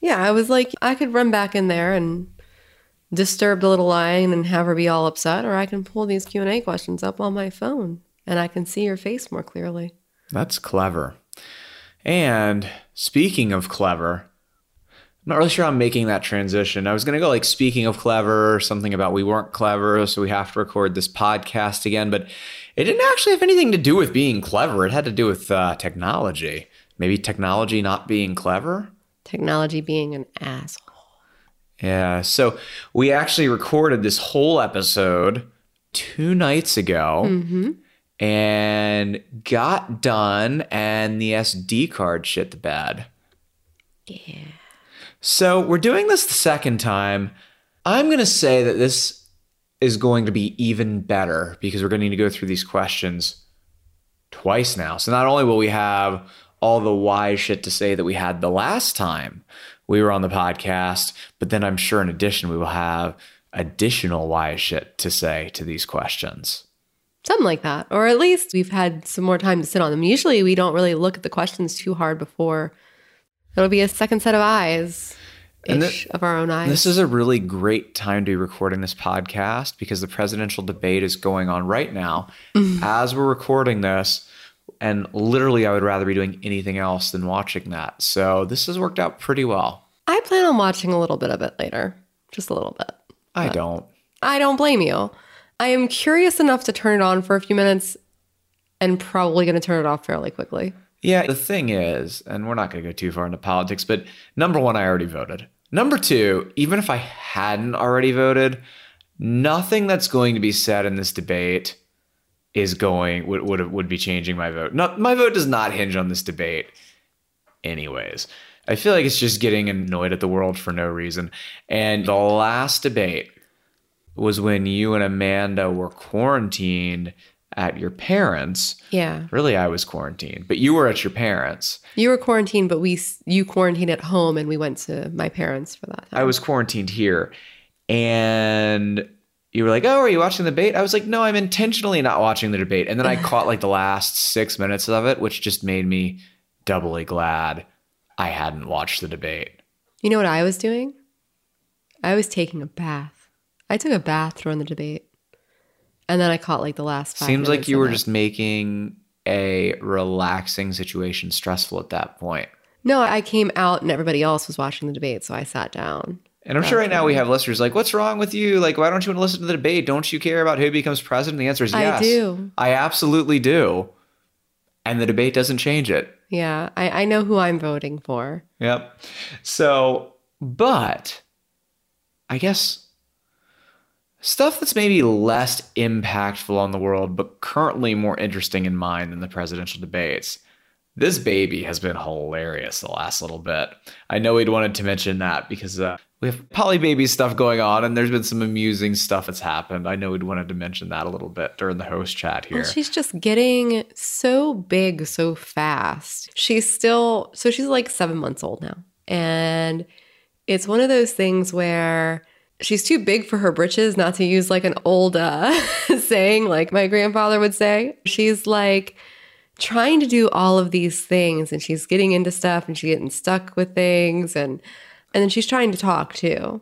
yeah, I was like, I could run back in there and disturb the little line and have her be all upset, or I can pull these Q and A questions up on my phone and I can see your face more clearly. That's clever. And speaking of clever, I'm not really sure I'm making that transition. I was going to go like, speaking of clever, something about we weren't clever, so we have to record this podcast again. But it didn't actually have anything to do with being clever. It had to do with uh, technology. Maybe technology not being clever? Technology being an asshole. Yeah. So we actually recorded this whole episode two nights ago Mm-hmm. and got done, and the SD card shit the bed. Yeah. So we're doing this the second time. I'm going to say that this is going to be even better because we're going to need to go through these questions twice now. So not only will we have all the wise shit to say that we had the last time we were on the podcast, but then I'm sure in addition we will have additional wise shit to say to these questions. Something like that. Or at least we've had some more time to sit on them. Usually we don't really look at the questions too hard before. It'll be a second set of eyes. Ish of our own eyes. This is a really great time to be recording this podcast because the presidential debate is going on right now mm-hmm. as we're recording this. And literally, I would rather be doing anything else than watching that. So this has worked out pretty well. I plan on watching a little bit of it later. Just a little bit. I don't. I don't blame you. I am curious enough to turn it on for a few minutes and probably going to turn it off fairly quickly. Yeah, the thing is, and we're not going to go too far into politics, but number one, I already voted. Number two, even if I hadn't already voted, nothing that's going to be said in this debate is going would would, would be changing my vote. Not my vote does not hinge on this debate, anyways. I feel like it's just getting annoyed at the world for no reason. And the last debate was when you and Amanda were quarantined at your parents. Yeah. Really, I was quarantined, but you were at your parents. You were quarantined, but we you quarantined at home and we went to my parents for that. I was quarantined here. And you were like, Oh, are you watching the debate? I was like, No, I'm intentionally not watching the debate. And then I caught like the last six minutes of it, which just made me doubly glad I hadn't watched the debate. You know what I was doing? I was taking a bath. I took a bath during the debate. And then I caught like the last five Seems like you were just making a relaxing situation stressful at that point. No, I came out and everybody else was watching the debate, so I sat down. And I'm sure right now we have listeners like, what's wrong with you? Like, why don't you want to listen to the debate? Don't you care about who becomes president? The answer is yes. I do. I absolutely do. And the debate doesn't change it. Yeah, I, I know who I'm voting for. Yep. So, but I guess stuff that's maybe less impactful on the world, but currently more interesting in mind than the presidential debates. This baby has been hilarious the last little bit. I know we'd wanted to mention that because uh, we have poly baby stuff going on, and there's been some amusing stuff that's happened. I know we'd wanted to mention that a little bit during the host chat here. Well, she's just getting so big so fast. She's still, so she's like seven months old now. And it's one of those things where she's too big for her britches, not to use like an old uh, saying, like my grandfather would say. She's like trying to do all of these things and she's getting into stuff and she's getting stuck with things and and then she's trying to talk too.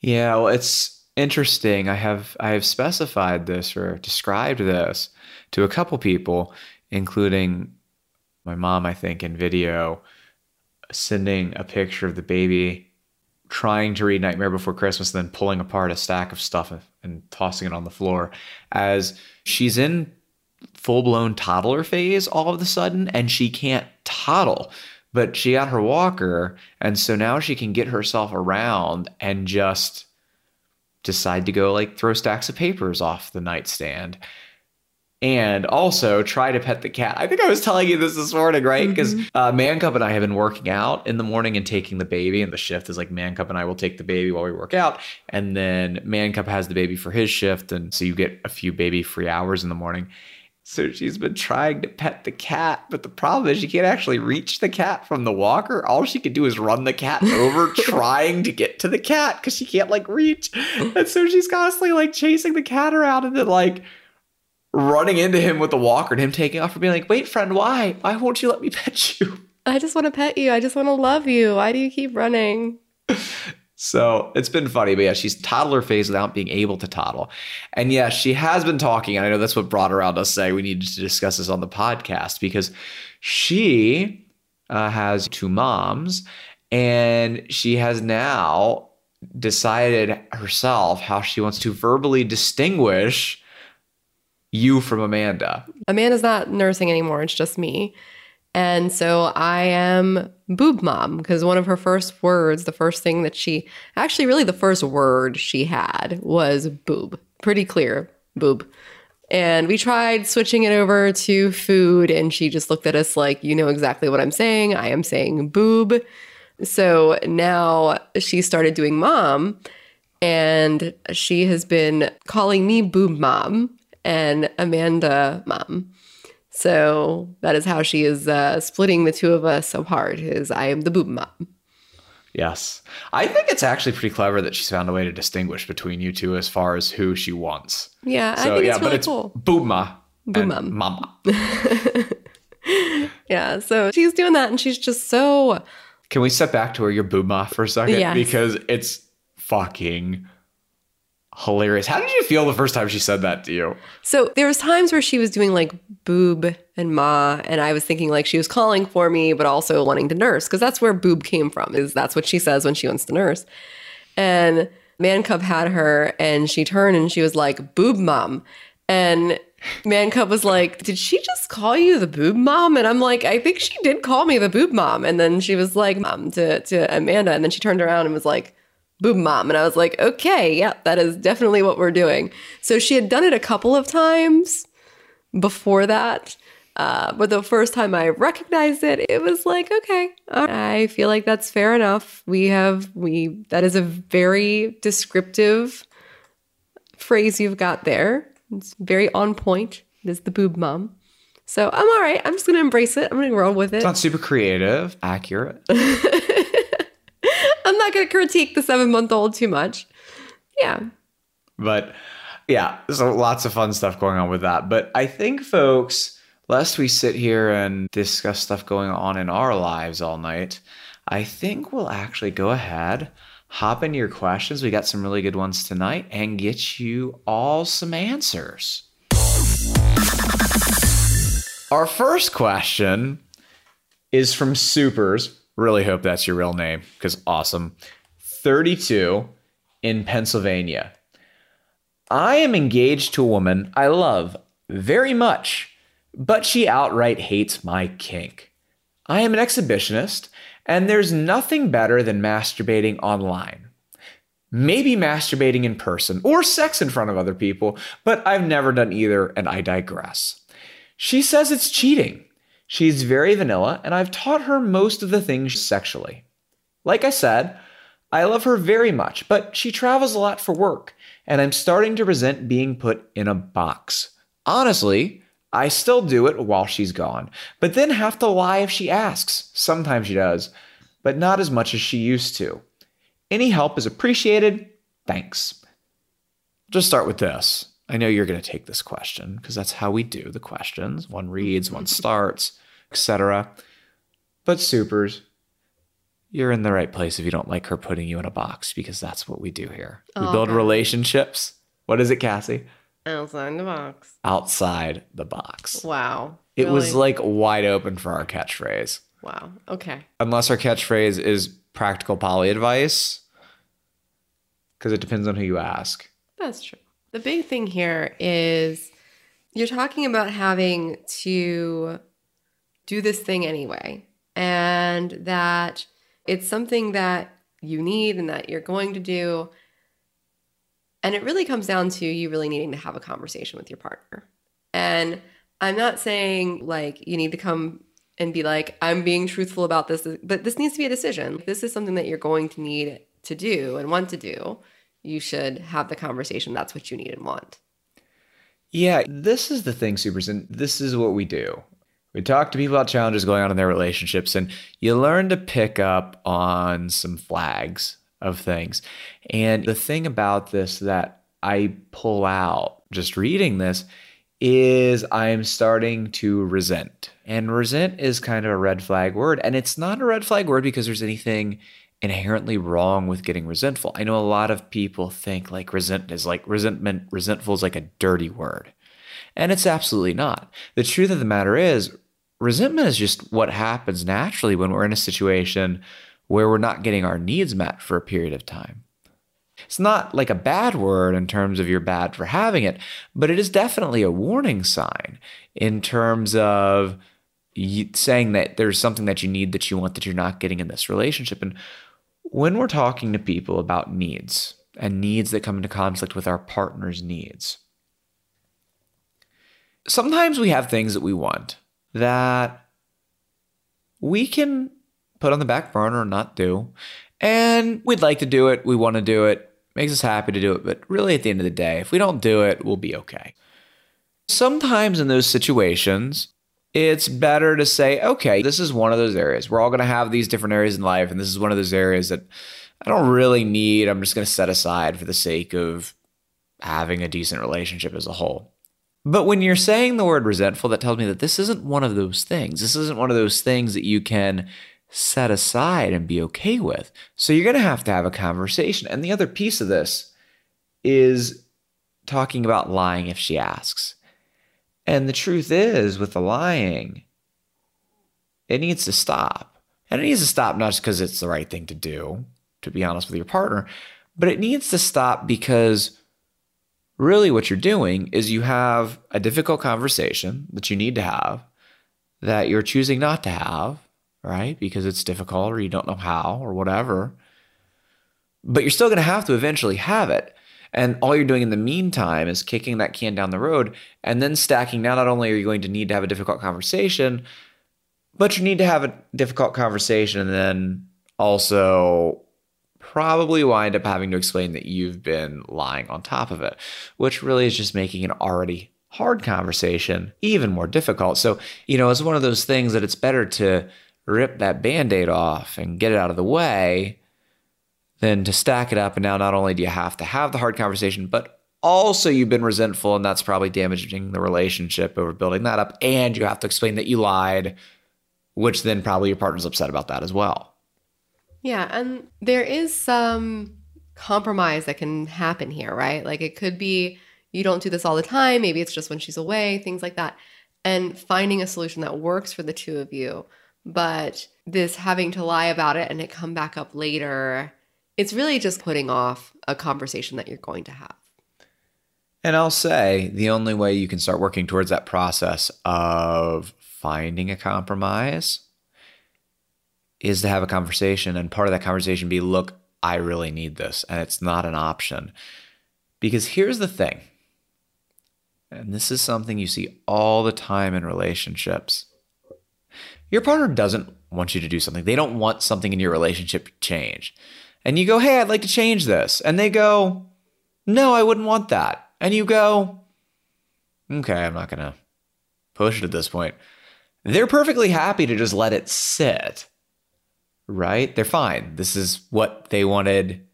Yeah, well, it's interesting. I have I have specified this or described this to a couple people, including my mom, I think, in video, sending a picture of the baby trying to read Nightmare Before Christmas and then pulling apart a stack of stuff and, and tossing it on the floor as she's in full blown toddler phase all of a sudden and she can't toddle. But she got her walker, and so now she can get herself around and just decide to go like throw stacks of papers off the nightstand and also try to pet the cat. I think I was telling you this this morning, right? Because Mm-hmm. uh, Man Cub and I have been working out in the morning and taking the baby, and the shift is like Man Cub and I will take the baby while we work out, and then Man Cub has the baby for his shift, and so you get a few baby free hours in the morning. So she's been trying to pet the cat, but the problem is she can't actually reach the cat from the walker. All she can do is run the cat over trying to get to the cat because she can't like reach. And so she's constantly like chasing the cat around and then like running into him with the walker and him taking off and being like, wait, friend, why? Why won't you let me pet you? I just want to pet you. I just want to love you. Why do you keep running? So it's been funny, but yeah, she's toddler phase without being able to toddle. And yeah, she has been talking. And I know that's what brought her out to say we needed to discuss this on the podcast because she uh, has two moms and she has now decided herself how she wants to verbally distinguish you from Amanda. Amanda's not nursing anymore. It's just me. And so I am boob mom because one of her first words, the first thing that she actually, really, the first word she had was boob. Pretty clear, boob. And we tried switching it over to food, and she just looked at us like, you know exactly what I'm saying. I am saying boob. So now she started doing mom, and she has been calling me boob mom and Amanda mom. So that is how she is uh, splitting the two of us apart. Is I am the boob mom. Yes. I think it's actually pretty clever that she's found a way to distinguish between you two as far as who she wants. Yeah, I think yeah, it's but really it's cool. Booma. Boom and mom. Mama. Yeah, so she's doing that, and she's just so Can we step back to where you're Booma for a second? Yes. Because it's fucking hilarious. How did you feel the first time she said that to you? So there was times where she was doing like boob and ma, and I was thinking like she was calling for me, but also wanting to nurse because that's where boob came from. Is that's what she says when she wants to nurse. And Man Cub had her, and she turned and she was like boob mom, and Man Cub was like, "Did she just call you the boob mom?" And I'm like, "I think she did call me the boob mom." And then she was like, "Mom," to to Amanda, and then she turned around and was like boob mom. And I was like, okay, yeah, that is definitely what we're doing. So she had done it a couple of times before that. Uh, but the first time I recognized it, it was like, okay, right, I feel like that's fair enough. We have, we, that is a very descriptive phrase you've got there. It's very on point. It is the boob mom. So I'm all right. I'm just going to embrace it. I'm going to roll with it. It's not super creative, accurate. Not going to critique the seven month old too much. Yeah. But yeah, so lots of fun stuff going on with that. But I think, folks, lest we sit here and discuss stuff going on in our lives all night, I think we'll actually go ahead, hop into your questions. We got some really good ones tonight and get you all some answers. Our first question is from Supers. Really hope that's your real name because awesome. 32 in Pennsylvania. I am engaged to a woman I love very much, but she outright hates my kink. I am an exhibitionist, and there's nothing better than masturbating online. Maybe masturbating in person or sex in front of other people, but I've never done either, and I digress. She says it's cheating. She's very vanilla, and I've taught her most of the things sexually. Like I said, I love her very much, but she travels a lot for work, and I'm starting to resent being put in a box. Honestly, I still do it while she's gone, but then have to lie if she asks. Sometimes she does, but not as much as she used to. Any help is appreciated. Thanks. Just start with this. I know you're going to take this question because that's how we do the questions. One reads, one starts, etc. But supers, you're in the right place if you don't like her putting you in a box because that's what we do here. We oh, build relationships. What is it, Cassie? Outside the box. Outside the box. Wow. It was like wide open for our catchphrase. wow. Okay. Unless our catchphrase is practical poly advice, because it depends on who you ask. That's true. The big thing here is you're talking about having to do this thing anyway, and that it's something that you need and that you're going to do. And it really comes down to you really needing to have a conversation with your partner. And I'm not saying like you need to come and be like, I'm being truthful about this, but this needs to be a decision. This is something that you're going to need to do and want to do. You should have the conversation. That's what you need and want. Yeah, this is the thing, Supers, and this is what we do. We talk to people about challenges going on in their relationships, and you learn to pick up on some flags of things. And the thing about this that I pull out just reading this is I'm starting to resent. And resent is kind of a red flag word. And it's not a red flag word because there's anything inherently wrong with getting resentful. I know a lot of people think like resent is like resentment, resentful is like a dirty word. And it's absolutely not. The truth of the matter is, resentment is just what happens naturally when we're in a situation where we're not getting our needs met for a period of time. It's not like a bad word in terms of you're bad for having it, but it is definitely a warning sign in terms of saying that there's something that you need that you want that you're not getting in this relationship. And when we're talking to people about needs and needs that come into conflict with our partner's needs, sometimes we have things that we want that we can put on the back burner or not do. And we'd like to do it, we want to do it, makes us happy to do it, but really at the end of the day, if we don't do it, we'll be okay. Sometimes in those situations, it's better to say, okay, this is one of those areas. We're all going to have these different areas in life, and this is one of those areas that I don't really need. I'm just going to set aside for the sake of having a decent relationship as a whole. But when you're saying the word resentful, that tells me that this isn't one of those things. This isn't one of those things that you can set aside and be okay with. So you're going to have to have a conversation. And the other piece of this is talking about lying if she asks. And the truth is, with the lying, it needs to stop. And it needs to stop not just because it's the right thing to do, to be honest with your partner, but it needs to stop because really what you're doing is you have a difficult conversation that you need to have that you're choosing not to have, right? Because it's difficult or you don't know how or whatever. But you're still going to have to eventually have it. And all you're doing in the meantime is kicking that can down the road and then stacking. Now, not only are you going to need to have a difficult conversation, but you need to have a difficult conversation and then also probably wind up having to explain that you've been lying on top of it, which really is just making an already hard conversation even more difficult. So, you know, it's one of those things that it's better to rip that band aid off and get it out of the way than to stack it up. And now not only do you have to have the hard conversation, but also you've been resentful and that's probably damaging the relationship over building that up. And you have to explain that you lied, which then probably your partner's upset about that as well. Yeah. And there is some compromise that can happen here, right? Like it could be you don't do this all the time. Maybe it's just when she's away, things like that. And finding a solution that works for the two of you. But this having to lie about it and it come back up later it's really just putting off a conversation that you're going to have. And I'll say the only way you can start working towards that process of finding a compromise is to have a conversation. And part of that conversation be look, I really need this. And it's not an option. Because here's the thing, and this is something you see all the time in relationships. Your partner doesn't want you to do something, they don't want something in your relationship to change and you go, Hey, I'd like to change this. And they go, No, I wouldn't want that. And you go, Okay, I'm not going to push it at this point. They're perfectly happy to just let it sit, right? They're fine. This is what they wanted,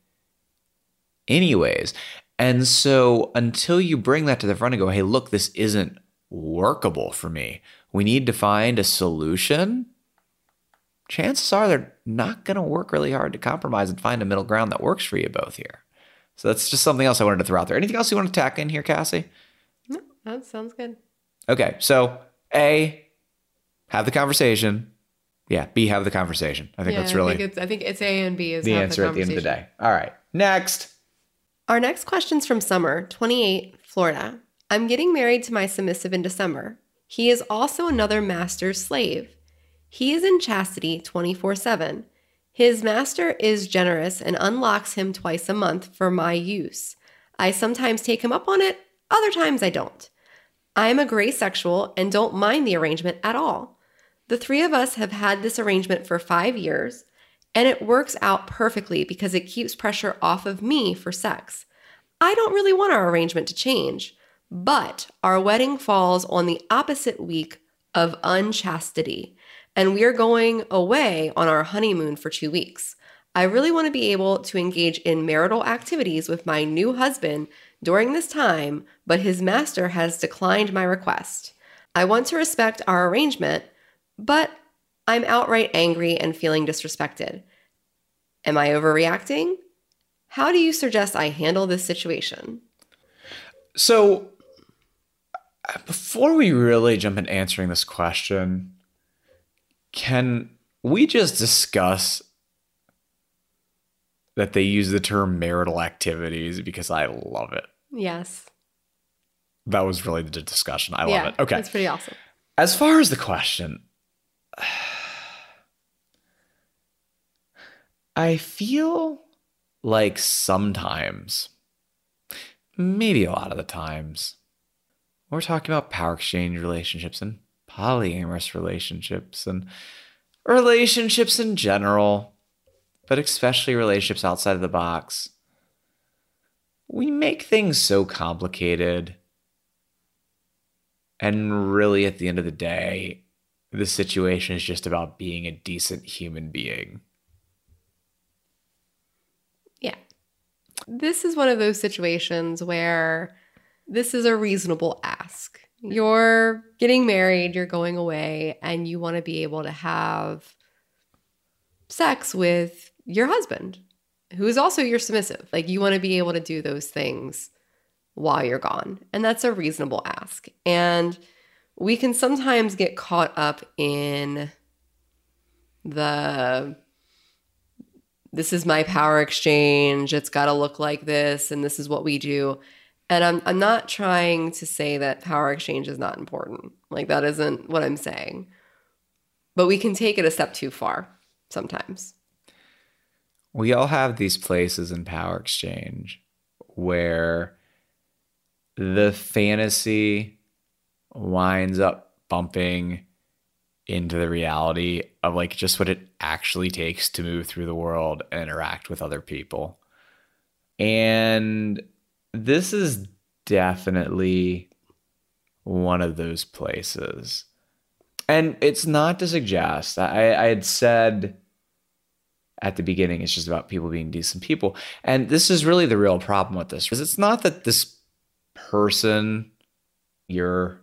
anyways. And so until you bring that to the front and go, Hey, look, this isn't workable for me, we need to find a solution chances are they're not going to work really hard to compromise and find a middle ground that works for you both here. So that's just something else I wanted to throw out there. Anything else you want to tack in here, Cassie? No, that sounds good. Okay, so A, have the conversation. Yeah, B, have the conversation. I think yeah, that's really. I think, it's, I think it's A and B is the answer the at the end of the day. All right, next. Our next question's from Summer, 28, Florida. I'm getting married to my submissive in December. He is also another master's slave. He is in chastity 24 7. His master is generous and unlocks him twice a month for my use. I sometimes take him up on it, other times I don't. I am a gray sexual and don't mind the arrangement at all. The three of us have had this arrangement for five years, and it works out perfectly because it keeps pressure off of me for sex. I don't really want our arrangement to change, but our wedding falls on the opposite week of unchastity, and we're going away on our honeymoon for two weeks. I really want to be able to engage in marital activities with my new husband during this time, but his master has declined my request. I want to respect our arrangement, but I'm outright angry and feeling disrespected. Am I overreacting? How do you suggest I handle this situation? So, before we really jump into answering this question, can we just discuss that they use the term marital activities because I love it. Yes. That was really the discussion. I love yeah, it. Okay. That's pretty awesome. As far as the question, I feel like sometimes, maybe a lot of the times, we're talking about power exchange relationships and polyamorous relationships and relationships in general but especially relationships outside of the box, we make things so complicated. And really, at the end of the day, the situation is just about being a decent human being. Yeah. This is one of those situations where this is a reasonable ask. You're getting married, you're going away, and you want to be able to have sex with your husband, who is also your submissive. Like you want to be able to do those things while you're gone. And that's a reasonable ask. And we can sometimes get caught up in the this is my power exchange. It's got to look like this, and this is what we do. And I'm, I'm not trying to say that power exchange is not important. Like, that isn't what I'm saying. But we can take it a step too far sometimes we all have these places in power exchange where the fantasy winds up bumping into the reality of like just what it actually takes to move through the world and interact with other people. And this is definitely one of those places. And it's not to suggest, I, I had said at the beginning. It's just about people being decent people. And this is really the real problem with this. Because it's not that this person, your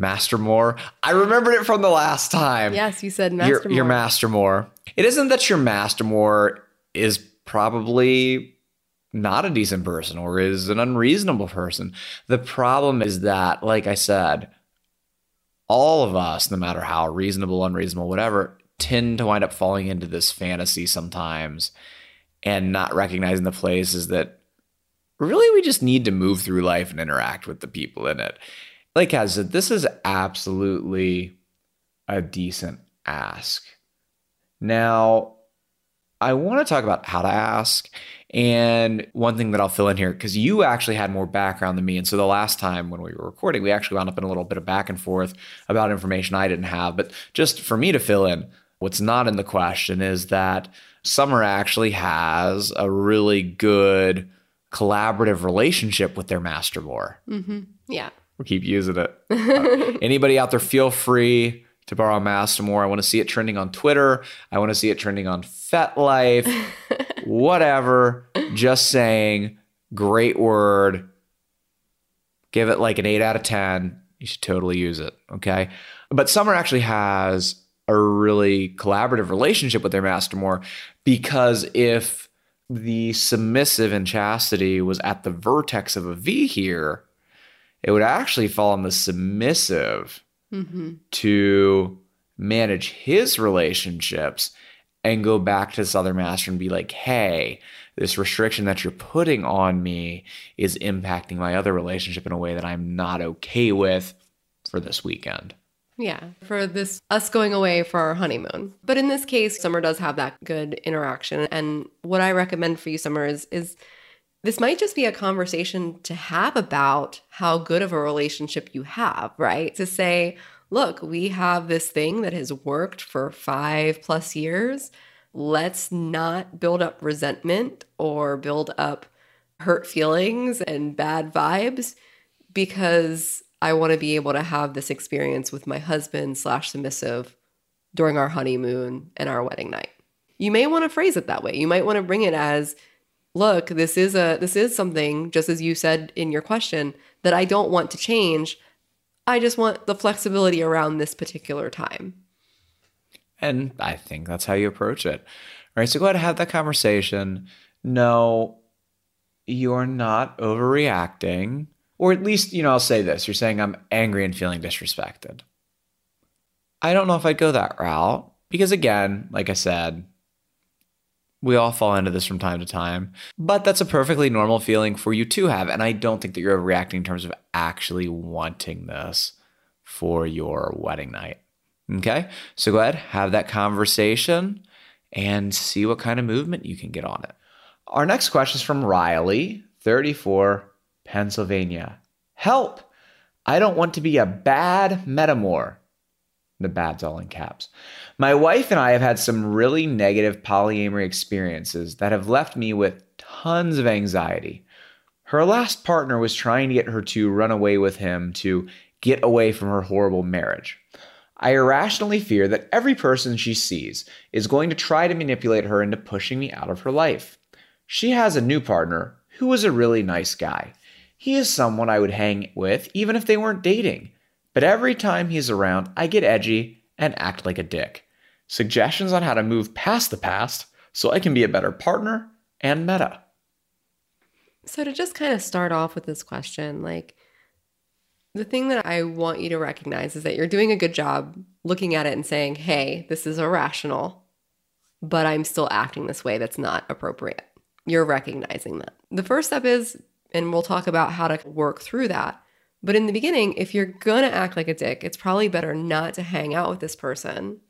Master Moore, I remembered it from the last time. Yes, you said Master your, Moore. Your Master Moore. It isn't that your Master Moore is probably not a decent person or is an unreasonable person. The problem is that, like I said, all of us, no matter how reasonable, unreasonable, whatever, tend to wind up falling into this fantasy sometimes and not recognizing the places that really we just need to move through life and interact with the people in it. Like I said, this is absolutely a decent ask. Now, I want to talk about how to ask. And one thing that I'll fill in here, because you actually had more background than me. And so the last time when we were recording, we actually wound up in a little bit of back and forth about information I didn't have. But just for me to fill in, What's not in the question is that Summer actually has a really good collaborative relationship with their master Moore. Mm-hmm. Yeah. We'll keep using it. uh, anybody out there, feel free to borrow a Master Moore. I want to see it trending on Twitter. I want to see it trending on FetLife, whatever. Just saying, great word. Give it like an eight out of 10. You should totally use it. Okay. But Summer actually has a really collaborative relationship with their master Moore because if the submissive in chastity was at the vertex of a V here, it would actually fall on the submissive mm-hmm. to manage his relationships and go back to this other master and be like, hey, this restriction that you're putting on me is impacting my other relationship in a way that I'm not okay with for this weekend. Yeah, for this us going away for our honeymoon. But in this case, Summer does have that good interaction. And what I recommend for you, Summer, is is this might just be a conversation to have about how good of a relationship you have, right? To say, look, we have this thing that has worked for five plus years. Let's not build up resentment or build up hurt feelings and bad vibes because I want to be able to have this experience with my husband slash submissive during our honeymoon and our wedding night. You may want to phrase it that way. You might want to bring it as, look, this is a this is something, just as you said in your question, that I don't want to change. I just want the flexibility around this particular time. And I think that's how you approach it. All right. So go ahead and have that conversation. No, you're not overreacting. Or at least, you know, I'll say this you're saying I'm angry and feeling disrespected. I don't know if I'd go that route because, again, like I said, we all fall into this from time to time, but that's a perfectly normal feeling for you to have. And I don't think that you're overreacting in terms of actually wanting this for your wedding night. Okay. So go ahead, have that conversation and see what kind of movement you can get on it. Our next question is from Riley, 34, Pennsylvania. Help! I don't want to be a bad metamour. The bad's all in caps. My wife and I have had some really negative polyamory experiences that have left me with tons of anxiety. Her last partner was trying to get her to run away with him to get away from her horrible marriage. I irrationally fear that every person she sees is going to try to manipulate her into pushing me out of her life. She has a new partner who is a really nice guy. He is someone I would hang with even if they weren't dating. But every time he's around, I get edgy and act like a dick. Suggestions on how to move past the past so I can be a better partner and meta. So, to just kind of start off with this question, like the thing that I want you to recognize is that you're doing a good job looking at it and saying, hey, this is irrational, but I'm still acting this way that's not appropriate. You're recognizing that. The first step is, and we'll talk about how to work through that. But in the beginning, if you're gonna act like a dick, it's probably better not to hang out with this person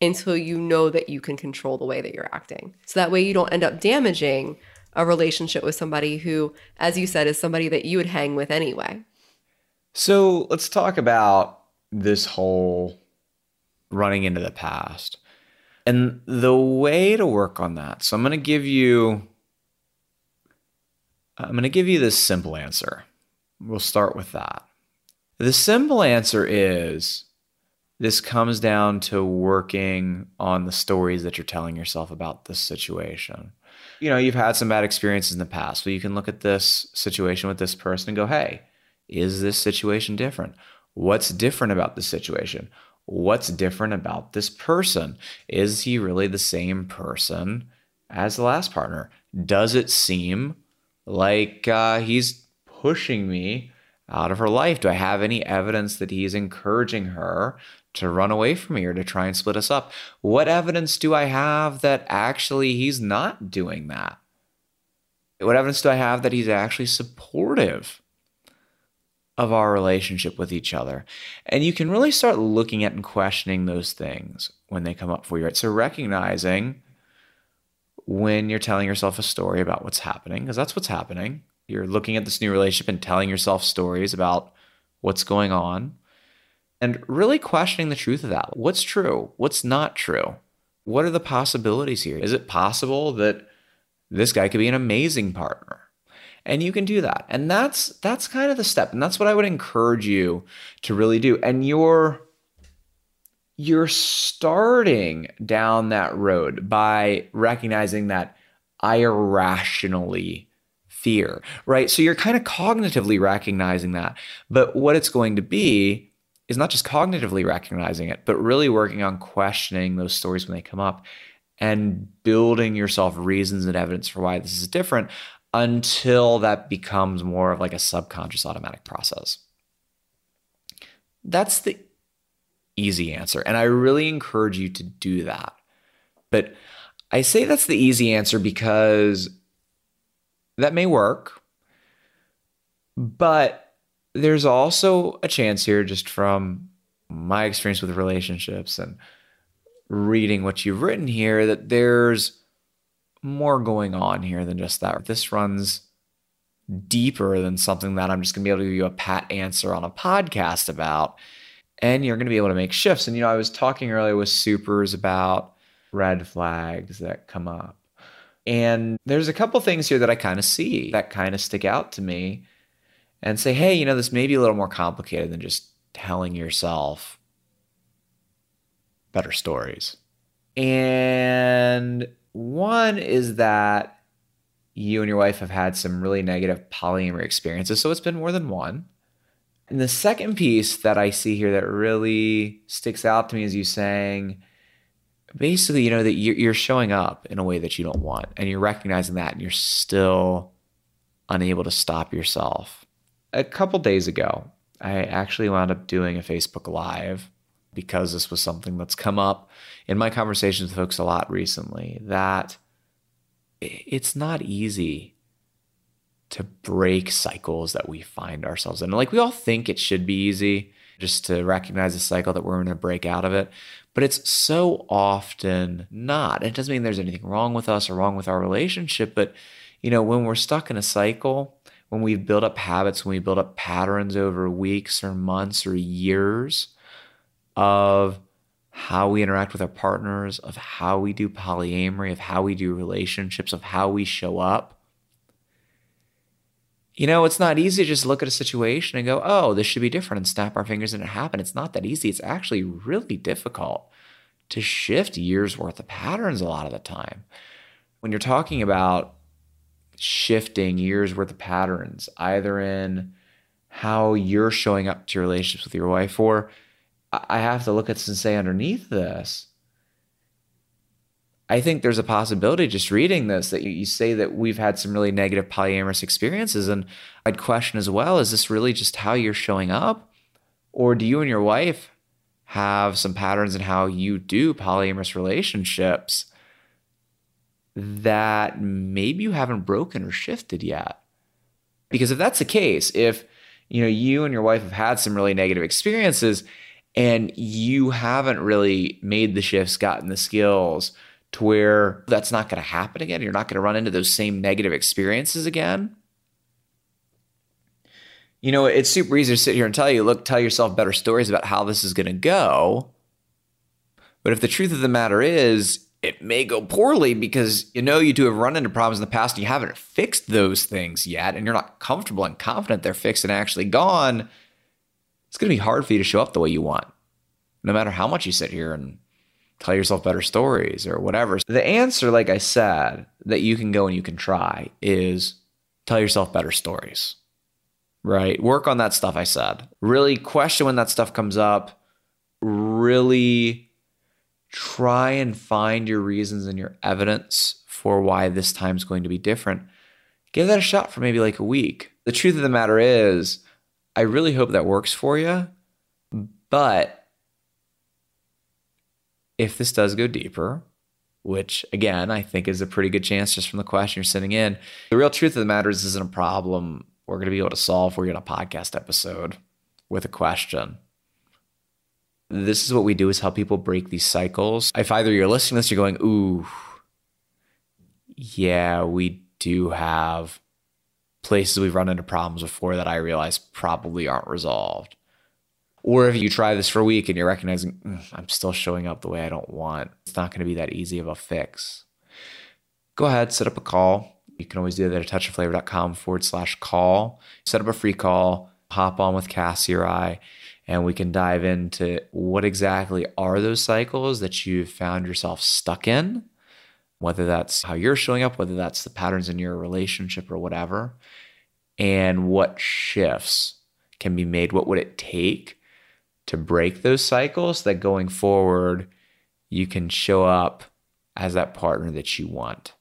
until you know that you can control the way that you're acting. So that way you don't end up damaging a relationship with somebody who, as you said, is somebody that you would hang with anyway. So let's talk about this whole running into the past and the way to work on that. So I'm going to give you I'm going to give you this simple answer. We'll start with that. The simple answer is this comes down to working on the stories that you're telling yourself about this situation. You know, you've had some bad experiences in the past. So you can look at this situation with this person and go, hey, is this situation different? What's different about this situation? What's different about this person? Is he really the same person as the last partner? Does it seem like uh, he's pushing me out of her life? Do I have any evidence that he's encouraging her to run away from me or to try and split us up? What evidence do I have that actually he's not doing that? What evidence do I have that he's actually supportive of our relationship with each other? And you can really start looking at and questioning those things when they come up for you. Right? So recognizing when you're telling yourself a story about what's happening, because that's what's happening. You're looking at this new relationship and telling yourself stories about what's going on and really questioning the truth of that. What's true? What's not true? What are the possibilities here? Is it possible that this guy could be an amazing partner? And you can do that. And that's that's kind of the step. And that's what I would encourage you to really do. And you're you're starting down that road by recognizing that I irrationally fear, right? So you're kind of cognitively recognizing that. But what it's going to be is not just cognitively recognizing it, but really working on questioning those stories when they come up and building yourself reasons and evidence for why this is different until that becomes more of like a subconscious automatic process. That's the easy answer. And I really encourage you to do that. But I say that's the easy answer because that may work. But there's also a chance here, just from my experience with relationships and reading what you've written here, that there's more going on here than just that. This runs deeper than something that I'm just going to be able to give you a pat answer on a podcast about. And you're going to be able to make shifts. And, you know, I was talking earlier with supers about red flags that come up. And there's a couple things here that I kind of see that kind of stick out to me and say, hey, you know, this may be a little more complicated than just telling yourself better stories. And one is that you and your wife have had some really negative polyamory experiences. So it's been more than one. And the second piece that I see here that really sticks out to me is you saying, basically, you know, that you're showing up in a way that you don't want, and you're recognizing that, and you're still unable to stop yourself. A couple days ago, I actually wound up doing a Facebook Live because this was something that's come up in my conversations with folks a lot recently that it's not easy to break cycles that we find ourselves in. Like we all think it should be easy just to recognize a cycle that we're going to break out of it, but it's so often not. It doesn't mean there's anything wrong with us or wrong with our relationship, but you know, when we're stuck in a cycle, when we build up habits, when we build up patterns over weeks or months or years of how we interact with our partners, of how we do polyamory, of how we do relationships, of how we show up. You know, it's not easy to just look at a situation and go, oh, this should be different and snap our fingers and it happened. It's not that easy. It's actually really difficult to shift years worth of patterns a lot of the time. When you're talking about shifting years worth of patterns, either in how you're showing up to your relationships with your wife or I have to look at this and say underneath this, I think there's a possibility just reading this that you, you, say that we've had some really negative polyamorous experiences. And I'd question as well is this really just how you're showing up? Or do you and your wife have some patterns in how you do polyamorous relationships that maybe you haven't broken or shifted yet? Because if that's the case, if you know you and your wife have had some really negative experiences and you haven't really made the shifts, gotten the skills to where that's not going to happen again. You're not going to run into those same negative experiences again. You know, it's super easy to sit here and tell you, look, tell yourself better stories about how this is going to go. But if the truth of the matter is, it may go poorly because you know you two have run into problems in the past and you haven't fixed those things yet, and you're not comfortable and confident they're fixed and actually gone it's going to be hard for you to show up the way you want, no matter how much you sit here and tell yourself better stories or whatever. The answer, like I said, that you can go and you can try is tell yourself better stories, right? Work on that stuff I said. Really question when that stuff comes up. Really try and find your reasons and your evidence for why this time's going to be different. Give that a shot for maybe like a week. The truth of the matter is, I really hope that works for you. But if this does go deeper, which again, I think is a pretty good chance just from the question you're sending in, the real truth of the matter is this isn't a problem we're going to be able to solve for you in a podcast episode with a question. This is what we do is help people break these cycles. If either you're listening to this, you're going, ooh, yeah, we do have places we've run into problems before that I realize probably aren't resolved. Or if you try this for a week and you're recognizing, I'm still showing up the way I don't want, it's not going to be that easy of a fix. Go ahead, set up a call. You can always do that at touchofflavor.com forward slash call. Set up a free call, hop on with Cassie or I, and we can dive into what exactly are those cycles that you've found yourself stuck in whether that's how you're showing up, whether that's the patterns in your relationship or whatever, and what shifts can be made. What would it take to break those cycles that going forward you can show up as that partner that you want?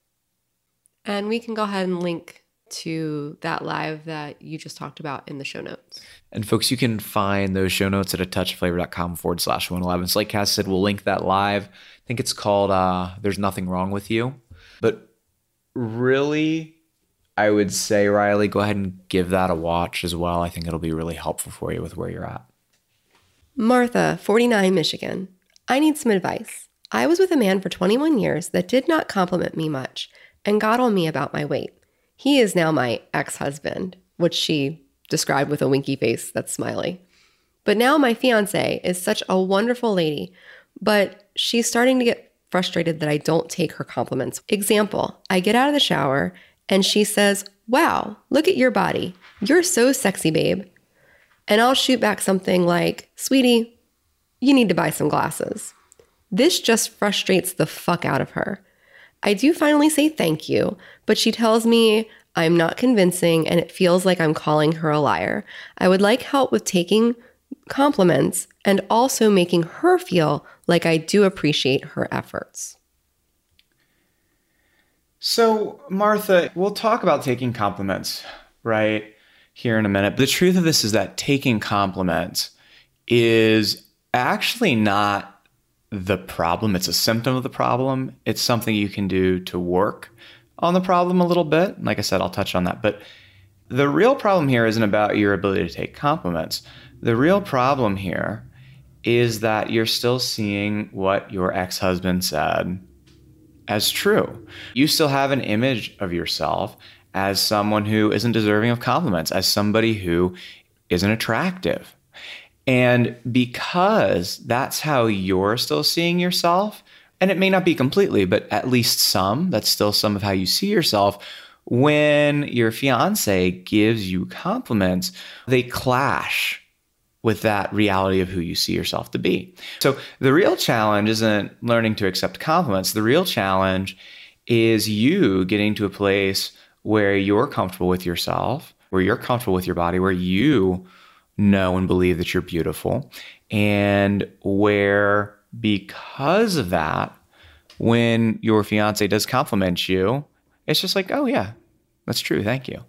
And we can go ahead and link to that live that you just talked about in the show notes. And folks, you can find those show notes at a touchflavor.com forward slash 111. So like Cass said, we'll link that live. I think it's called uh, There's Nothing Wrong With You. But really, I would say, Riley, go ahead and give that a watch as well. I think it'll be really helpful for you with where you're at. Martha, 49, Michigan. I need some advice. I was with a man for 21 years that did not compliment me much and got on me about my weight. He is now my ex husband, which she described with a winky face that's smiley. But now my fiance is such a wonderful lady, but she's starting to get frustrated that I don't take her compliments. Example I get out of the shower and she says, Wow, look at your body. You're so sexy, babe. And I'll shoot back something like, Sweetie, you need to buy some glasses. This just frustrates the fuck out of her. I do finally say thank you, but she tells me I'm not convincing and it feels like I'm calling her a liar. I would like help with taking compliments and also making her feel like I do appreciate her efforts. So, Martha, we'll talk about taking compliments, right, here in a minute. But the truth of this is that taking compliments is actually not the problem. It's a symptom of the problem. It's something you can do to work on the problem a little bit. Like I said, I'll touch on that. But the real problem here isn't about your ability to take compliments. The real problem here is that you're still seeing what your ex husband said as true. You still have an image of yourself as someone who isn't deserving of compliments, as somebody who isn't attractive. And because that's how you're still seeing yourself, and it may not be completely, but at least some, that's still some of how you see yourself. When your fiance gives you compliments, they clash with that reality of who you see yourself to be. So the real challenge isn't learning to accept compliments. The real challenge is you getting to a place where you're comfortable with yourself, where you're comfortable with your body, where you know and believe that you're beautiful, and where because of that, when your fiance does compliment you, it's just like, oh, yeah, that's true. Thank you.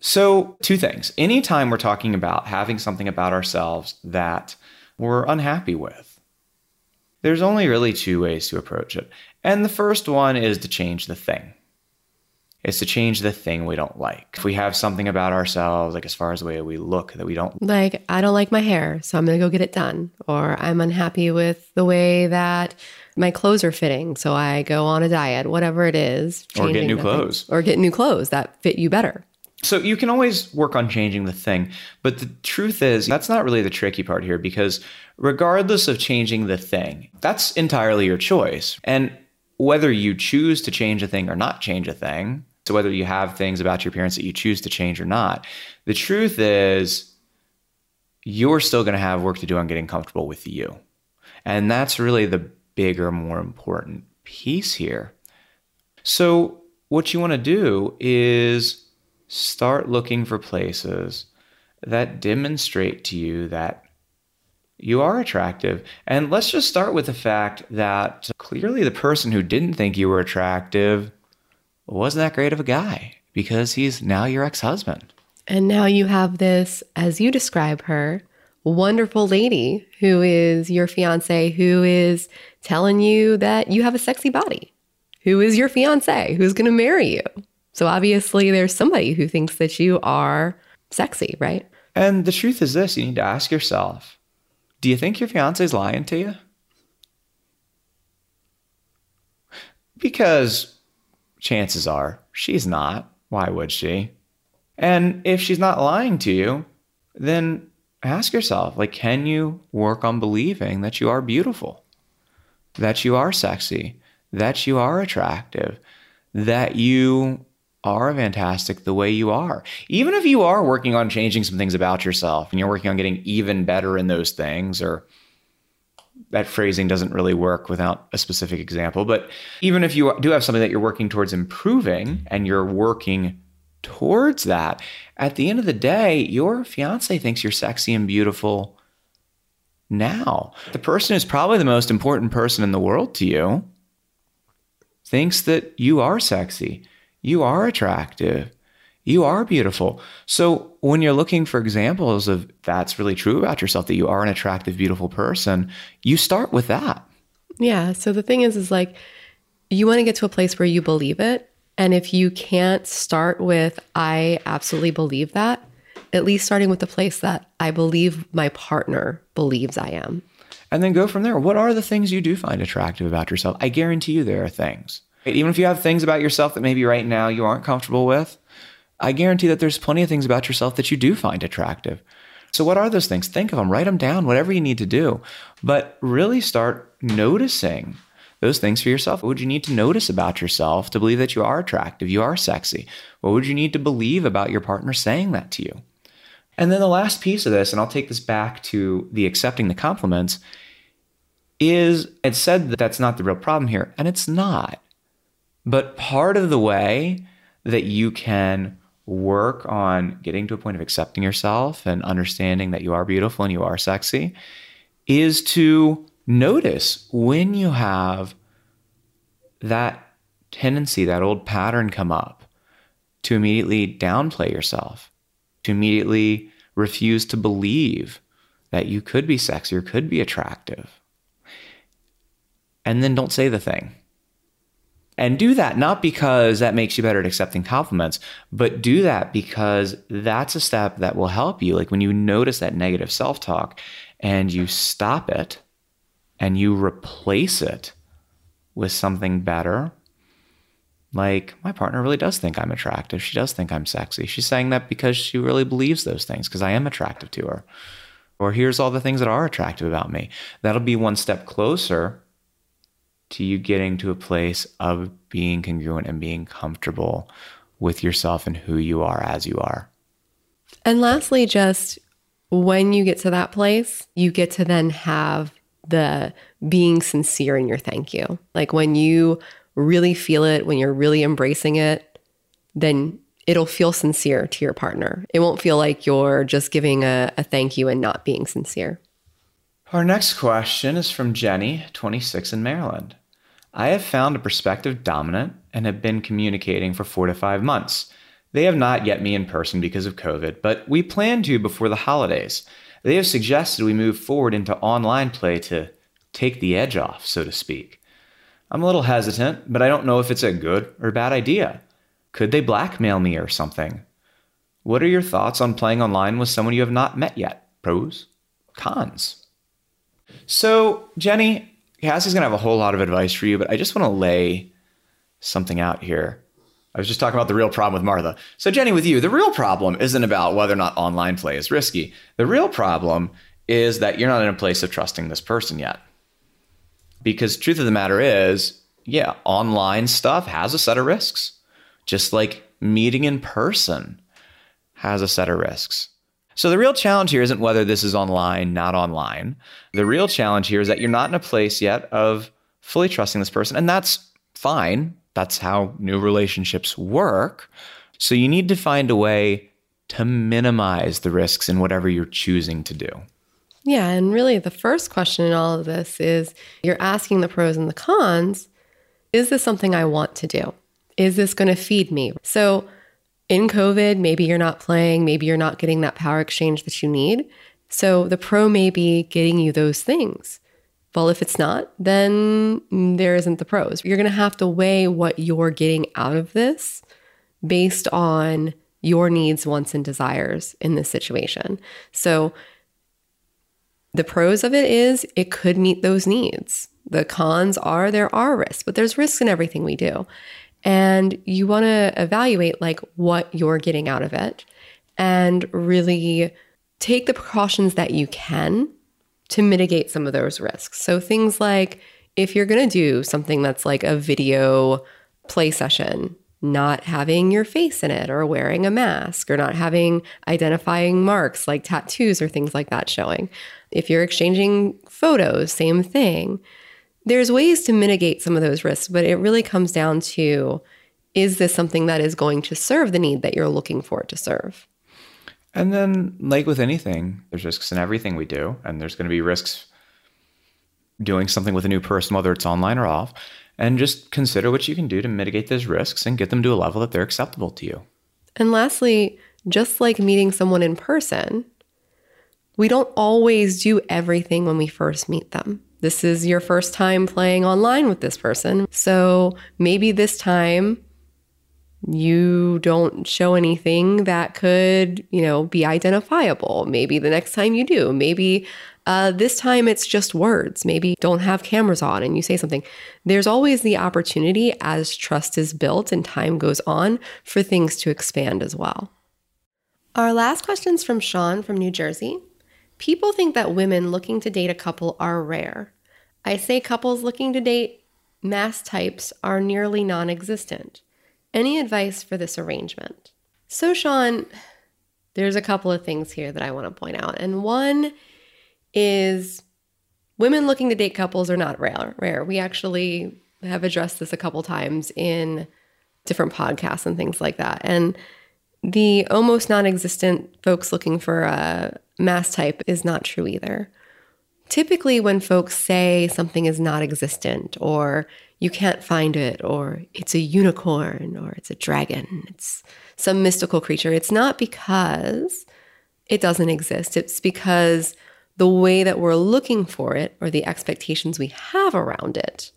So, two things. Anytime we're talking about having something about ourselves that we're unhappy with, there's only really two ways to approach it. And the first one is to change the thing. It's to change the thing we don't like. If we have something about ourselves, like as far as the way we look, that we don't like, I don't like my hair, so I'm going to go get it done. Or I'm unhappy with the way that my clothes are fitting, so I go on a diet, whatever it is. Or get new that thing. clothes. Or get new clothes that fit you better. So you can always work on changing the thing. But the truth is, that's not really the tricky part here because regardless of changing the thing, that's entirely your choice. And whether you choose to change a thing or not change a thing, so whether you have things about your appearance that you choose to change or not, the truth is you're still going to have work to do on getting comfortable with you. And that's really the bigger, more important piece here. So what you want to do is start looking for places that demonstrate to you that you are attractive. And let's just start with the fact that clearly the person who didn't think you were attractive wasn't that great of a guy because he's now your ex husband. And now you have this, as you describe her, wonderful lady who is your fiance, who is telling you that you have a sexy body, who is your fiance, who's going to marry you. So obviously, there's somebody who thinks that you are sexy, right? And the truth is this you need to ask yourself do you think your fiance is lying to you? Because chances are she's not. Why would she? And if she's not lying to you, then ask yourself like can you work on believing that you are beautiful? That you are sexy, that you are attractive, that you are fantastic the way you are. Even if you are working on changing some things about yourself and you're working on getting even better in those things, or that phrasing doesn't really work without a specific example, but even if you do have something that you're working towards improving and you're working towards that, at the end of the day, your fiance thinks you're sexy and beautiful now. The person who's probably the most important person in the world to you thinks that you are sexy you are attractive. You are beautiful. So when you're looking for examples of that's really true about yourself, that you are an attractive, beautiful person, you start with that. Yeah. So the thing is, is like you want to get to a place where you believe it. And if you can't start with, I absolutely believe that, at least starting with the place that I believe my partner believes I am. And then go from there. What are the things you do find attractive about yourself? I guarantee you there are things. Even if you have things about yourself that maybe right now you aren't comfortable with, I guarantee that there's plenty of things about yourself that you do find attractive. So, what are those things? Think of them, write them down, whatever you need to do. But really start noticing those things for yourself. What would you need to notice about yourself to believe that you are attractive, you are sexy? What would you need to believe about your partner saying that to you? And then the last piece of this, and I'll take this back to the accepting the compliments, is it's said that that's not the real problem here, and it's not. But part of the way that you can work on getting to a point of accepting yourself and understanding that you are beautiful and you are sexy is to notice when you have that tendency, that old pattern come up to immediately downplay yourself, to immediately refuse to believe that you could be sexy or could be attractive. And then don't say the thing. And do that not because that makes you better at accepting compliments, but do that because that's a step that will help you. Like when you notice that negative self talk and you stop it and you replace it with something better. Like, my partner really does think I'm attractive. She does think I'm sexy. She's saying that because she really believes those things, because I am attractive to her. Or here's all the things that are attractive about me. That'll be one step closer to you getting to a place of being congruent and being comfortable with yourself and who you are as you are. And lastly, just when you get to that place, you get to then have the being sincere in your thank you. Like when you really feel it, when you're really embracing it, then it'll feel sincere to your partner. It won't feel like you're just giving a, a thank you and not being sincere. Our next question is from Jenny, 26 in Maryland. I have found a prospective dominant and have been communicating for four to five months. They have not yet me in person because of COVID, but we plan to before the holidays. They have suggested we move forward into online play to take the edge off, so to speak. I'm a little hesitant, but I don't know if it's a good or bad idea. Could they blackmail me or something? What are your thoughts on playing online with someone you have not met yet? Pros, cons. So, Jenny, Cassie's going to have a whole lot of advice for you, but I just want to lay something out here. I was just talking about the real problem with Martha. So, Jenny, with you, the real problem isn't about whether or not online play is risky. The real problem is that you're not in a place of trusting this person yet. Because truth of the matter is, yeah, online stuff has a set of risks, just like meeting in person has a set of risks. So the real challenge here isn't whether this is online, not online. The real challenge here is that you're not in a place yet of fully trusting this person, and that's fine. That's how new relationships work. So you need to find a way to minimize the risks in whatever you're choosing to do. Yeah. And really, the first question in all of this is you're asking the pros and the cons is this something I want to do? Is this going to feed me? So, in COVID, maybe you're not playing, maybe you're not getting that power exchange that you need. So, the pro may be getting you those things. Well, if it's not, then there isn't the pros. You're going to have to weigh what you're getting out of this based on your needs, wants, and desires in this situation. So, the pros of it is it could meet those needs. The cons are there are risks, but there's risks in everything we do. And you want to evaluate like what you're getting out of it and really take the precautions that you can to mitigate some of those risks. So things like if you're going to do something that's like a video play session, not having your face in it or wearing a mask or not having identifying marks like tattoos or things like that showing. If you're exchanging photos, same thing. There's ways to mitigate some of those risks, but it really comes down to is this something that is going to serve the need that you're looking for it to serve? And then, like with anything, there's risks in everything we do, and there's going to be risks doing something with a new person, whether it's online or off. and just consider what you can do to mitigate those risks and get them to a level that they're acceptable to you. And lastly, just like meeting someone in person, we don't always do everything when we first meet them. This is your first time playing online with this person. So maybe this time you don't show anything that could, you know, be identifiable. Maybe the next time you do. Maybe uh, this time it's just words. Maybe don't have cameras on and you say something. There's always the opportunity as trust is built and time goes on for things to expand as well. Our last question is from Sean from New Jersey. People think that women looking to date a couple are rare. I say couples looking to date masc types are nearly non existent. Any advice for this arrangement? So, Sean, there's a couple of things here that I want to point out. And one is women looking to date couples are not rare. Rare. We actually have addressed this a couple times in different podcasts and things like that. And the almost non-existent folks looking for a masc type is not true either. Typically, when folks say something is not existent, or you can't find it, or it's a unicorn, or it's a dragon, it's some mystical creature, it's not because it doesn't exist. It's because the way that we're looking for it or the expectations we have around it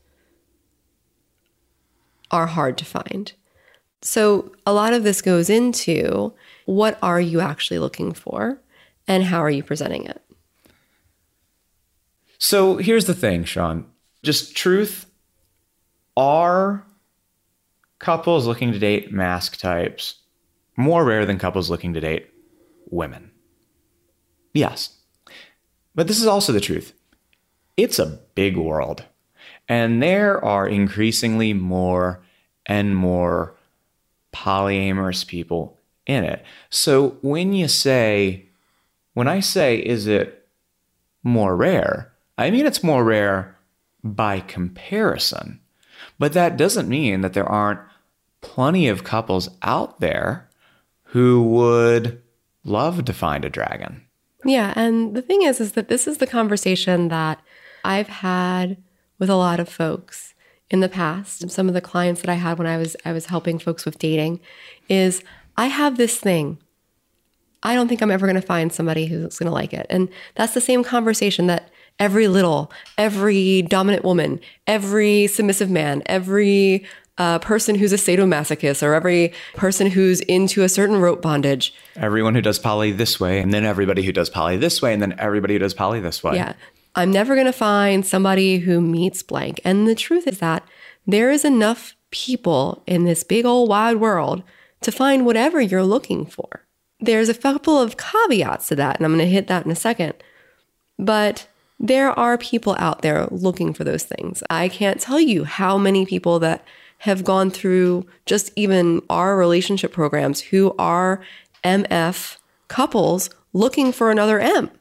are hard to find. So, a lot of this goes into what are you actually looking for and how are you presenting it? So, here's the thing, Sean. Just truth are couples looking to date masc types more rare than couples looking to date women? Yes. But this is also the truth. It's a big world, and there are increasingly more and more polyamorous people in it. So when you say, when I say, is it more rare? I mean, it's more rare by comparison. But that doesn't mean that there aren't plenty of couples out there who would love to find a dragon. Yeah, and the thing is is that this is the conversation that I've had with a lot of folks in the past. Some of the clients that I had when I was I was helping folks with dating is I have this thing. I don't think I'm ever going to find somebody who's going to like it. And that's the same conversation that every little, every dominant woman, every submissive man, every uh, person who's a sadomasochist or every person who's into a certain rope bondage. Everyone who does poly this way, and then everybody who does poly this way, and then everybody who does poly this way. Yeah. I'm never going to find somebody who meets blank. And the truth is that there is enough people in this big old wide world to find whatever you're looking for. There's a couple of caveats to that, and I'm going to hit that in a second. But there are people out there looking for those things. I can't tell you how many people that have gone through just even our relationship programs who are MF couples looking for another M.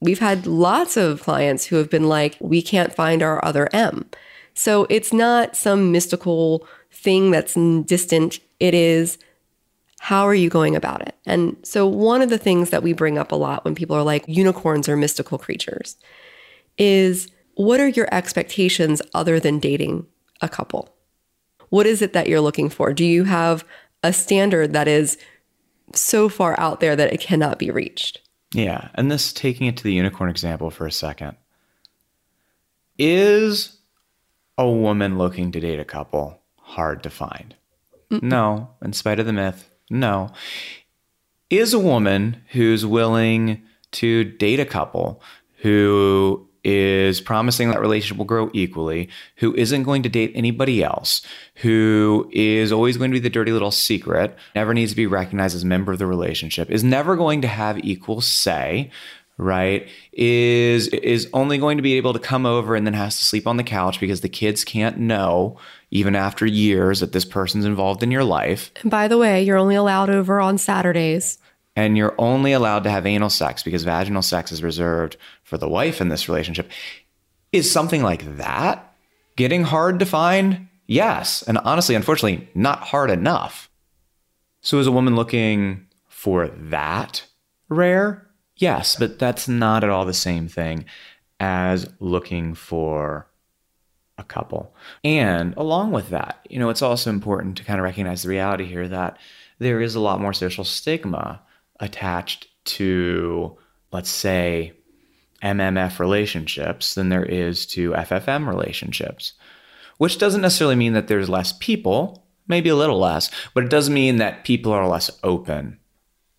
We've had lots of clients who have been like, we can't find our other M. So it's not some mystical thing that's distant. It is, how are you going about it? And so, one of the things that we bring up a lot when people are like, unicorns are mystical creatures is what are your expectations other than dating a couple? What is it that you're looking for? Do you have a standard that is so far out there that it cannot be reached? Yeah. And this taking it to the unicorn example for a second. Is a woman looking to date a couple hard to find? Mm-mm. No. In spite of the myth, no. Is a woman who's willing to date a couple who is promising that relationship will grow equally, who isn't going to date anybody else, who is always going to be the dirty little secret, never needs to be recognized as a member of the relationship, is never going to have equal say, right? Is is only going to be able to come over and then has to sleep on the couch because the kids can't know even after years that this person's involved in your life. And by the way, you're only allowed over on Saturdays and you're only allowed to have anal sex because vaginal sex is reserved for the wife in this relationship. Is something like that getting hard to find? Yes. And honestly, unfortunately, not hard enough. So is a woman looking for that rare? Yes, but that's not at all the same thing as looking for a couple. And along with that, you know, it's also important to kind of recognize the reality here that there is a lot more social stigma attached to, let's say, MMF relationships than there is to FFM relationships, which doesn't necessarily mean that there's less people, maybe a little less, but it does mean that people are less open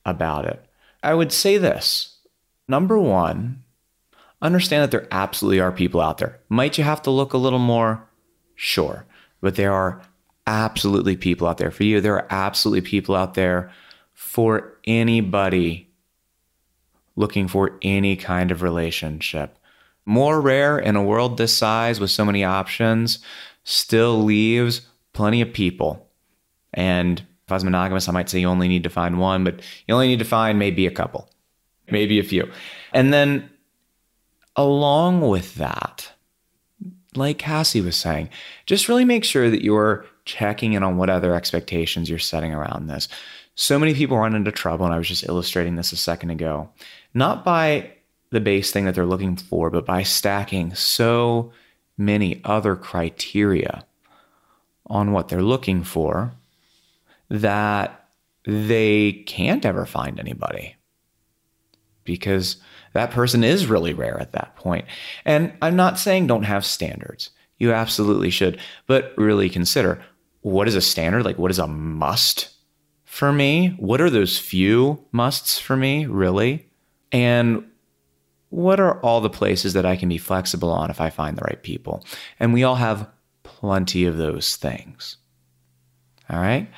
about it. I would say this number one, understand that there absolutely are people out there. Might you have to look a little more? Sure. But there are absolutely people out there for you. There are absolutely people out there for anybody looking for any kind of relationship. More rare in a world this size with so many options, still leaves plenty of people. And if I was monogamous, I might say you only need to find one, but you only need to find maybe a couple, maybe a few. And then along with that, like Cassie was saying, just really make sure that you're checking in on what other expectations you're setting around this. So many people run into trouble, and I was just illustrating this a second ago, not by the base thing that they're looking for, but by stacking so many other criteria on what they're looking for that they can't ever find anybody because that person is really rare at that point. And I'm not saying don't have standards. You absolutely should, but really consider what is a standard? Like, what is a must for me? What are those few musts for me, really? And what are all the places that I can be flexible on if I find the right people? And we all have plenty of those things. All right.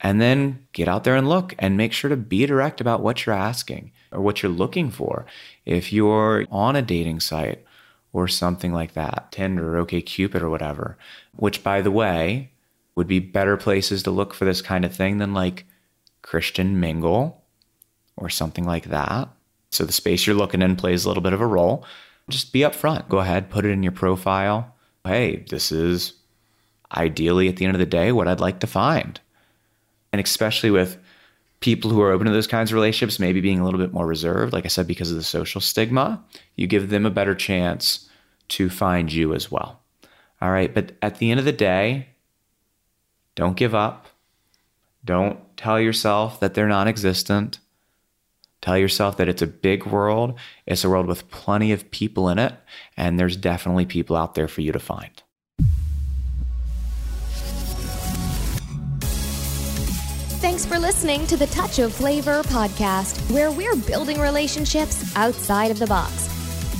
And then get out there and look and make sure to be direct about what you're asking or what you're looking for. If you're on a dating site or something like that, Tinder or OKCupid or whatever, which by the way, would be better places to look for this kind of thing than like Christian Mingle or something like that. So the space you're looking in plays a little bit of a role. Just be upfront. Go ahead, put it in your profile. Hey, this is ideally at the end of the day what I'd like to find. And especially with people who are open to those kinds of relationships, maybe being a little bit more reserved, like I said, because of the social stigma, you give them a better chance to find you as well. All right. But at the end of the day, don't give up. Don't tell yourself that they're non existent. Tell yourself that it's a big world. It's a world with plenty of people in it, and there's definitely people out there for you to find. Thanks for listening to the Touch of Flavor podcast, where we're building relationships outside of the box.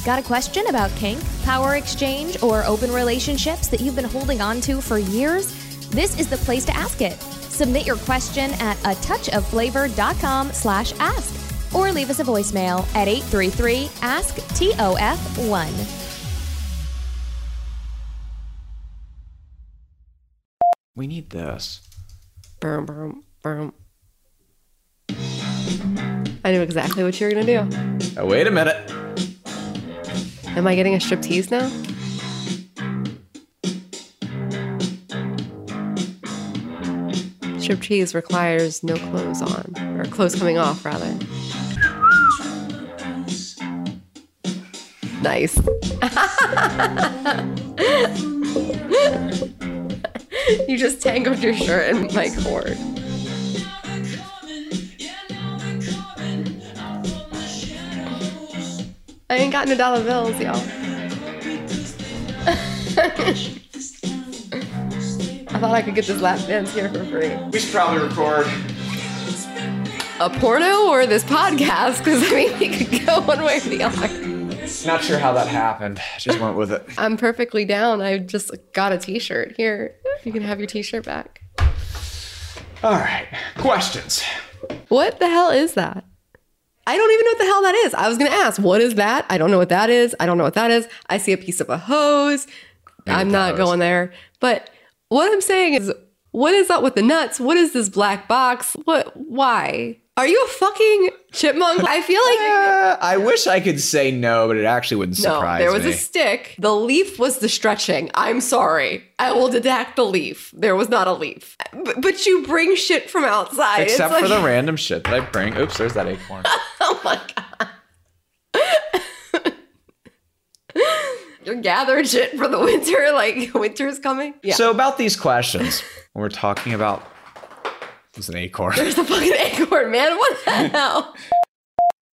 Got a question about kink, power exchange, or open relationships that you've been holding on to for years? This is the place to ask it. Submit your question at a touch of touchofflavor.com slash ask or leave us a voicemail at 833 ask TOF 1. We need this. Boom, boom, boom. I knew exactly what you were going to do. Oh, wait a minute. Am I getting a striptease now? Striptease mm. requires no clothes on, or clothes coming off, rather. Nice. you just tangled your shirt in my cord. I ain't got no dollar bills, y'all. I thought I could get this lap dance here for free. We should probably record. A porno or this podcast? Because I mean, we could go one way or the other. Not sure how that happened. Just went with it. I'm perfectly down. I just got a T-shirt. Here, you can have your T-shirt back. All right. Questions. What the hell is that? I don't even know what the hell that is. I was gonna ask, what is that? I don't know what that is. I don't know what that is. I see a piece of a hose. I'm not hose. going there. But what I'm saying is, what is up with the nuts? What is this black box? What? Why? Are you a fucking chipmunk? I feel like Uh, I wish I could say no, but it actually wouldn't no. surprise me. There was me. a stick. The leaf was the stretching. I'm sorry. I will deduct the leaf. There was not a leaf. But, but you bring shit from outside. Except for the random shit that I bring. Oops, there's that acorn. Oh my god. You're gathering shit for the winter, like winter's coming. Yeah. So about these questions, when we're talking about it's an acorn. There's a fucking acorn, man. What the hell?